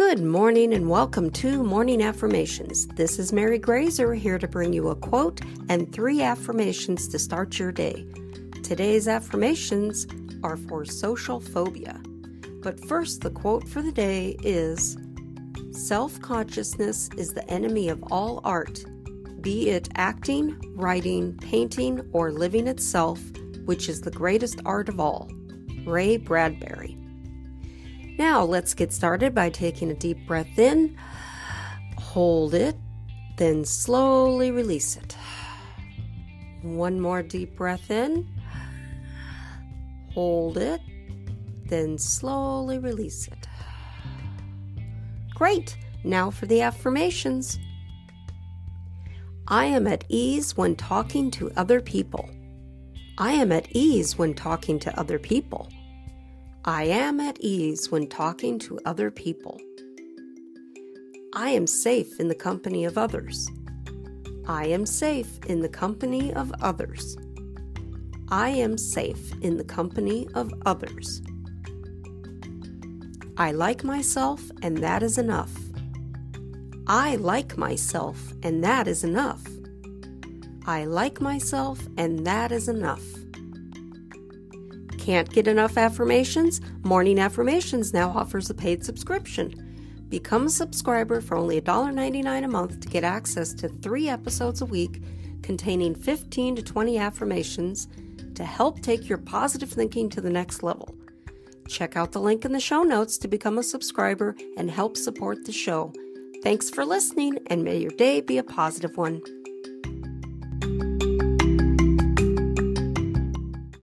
Good morning and welcome to Morning Affirmations. This is Mary Graser here to bring you a quote and three affirmations to start your day. Today's affirmations are for social phobia. But first, the quote for the day is Self consciousness is the enemy of all art, be it acting, writing, painting, or living itself, which is the greatest art of all. Ray Bradbury. Now, let's get started by taking a deep breath in, hold it, then slowly release it. One more deep breath in, hold it, then slowly release it. Great! Now for the affirmations. I am at ease when talking to other people. I am at ease when talking to other people. I am at ease when talking to other people. I am safe in the company of others. I am safe in the company of others. I am safe in the company of others. I like myself, and that is enough. I like myself, and that is enough. I like myself, and that is enough. Can't get enough affirmations? Morning Affirmations now offers a paid subscription. Become a subscriber for only $1.99 a month to get access to three episodes a week containing 15 to 20 affirmations to help take your positive thinking to the next level. Check out the link in the show notes to become a subscriber and help support the show. Thanks for listening, and may your day be a positive one.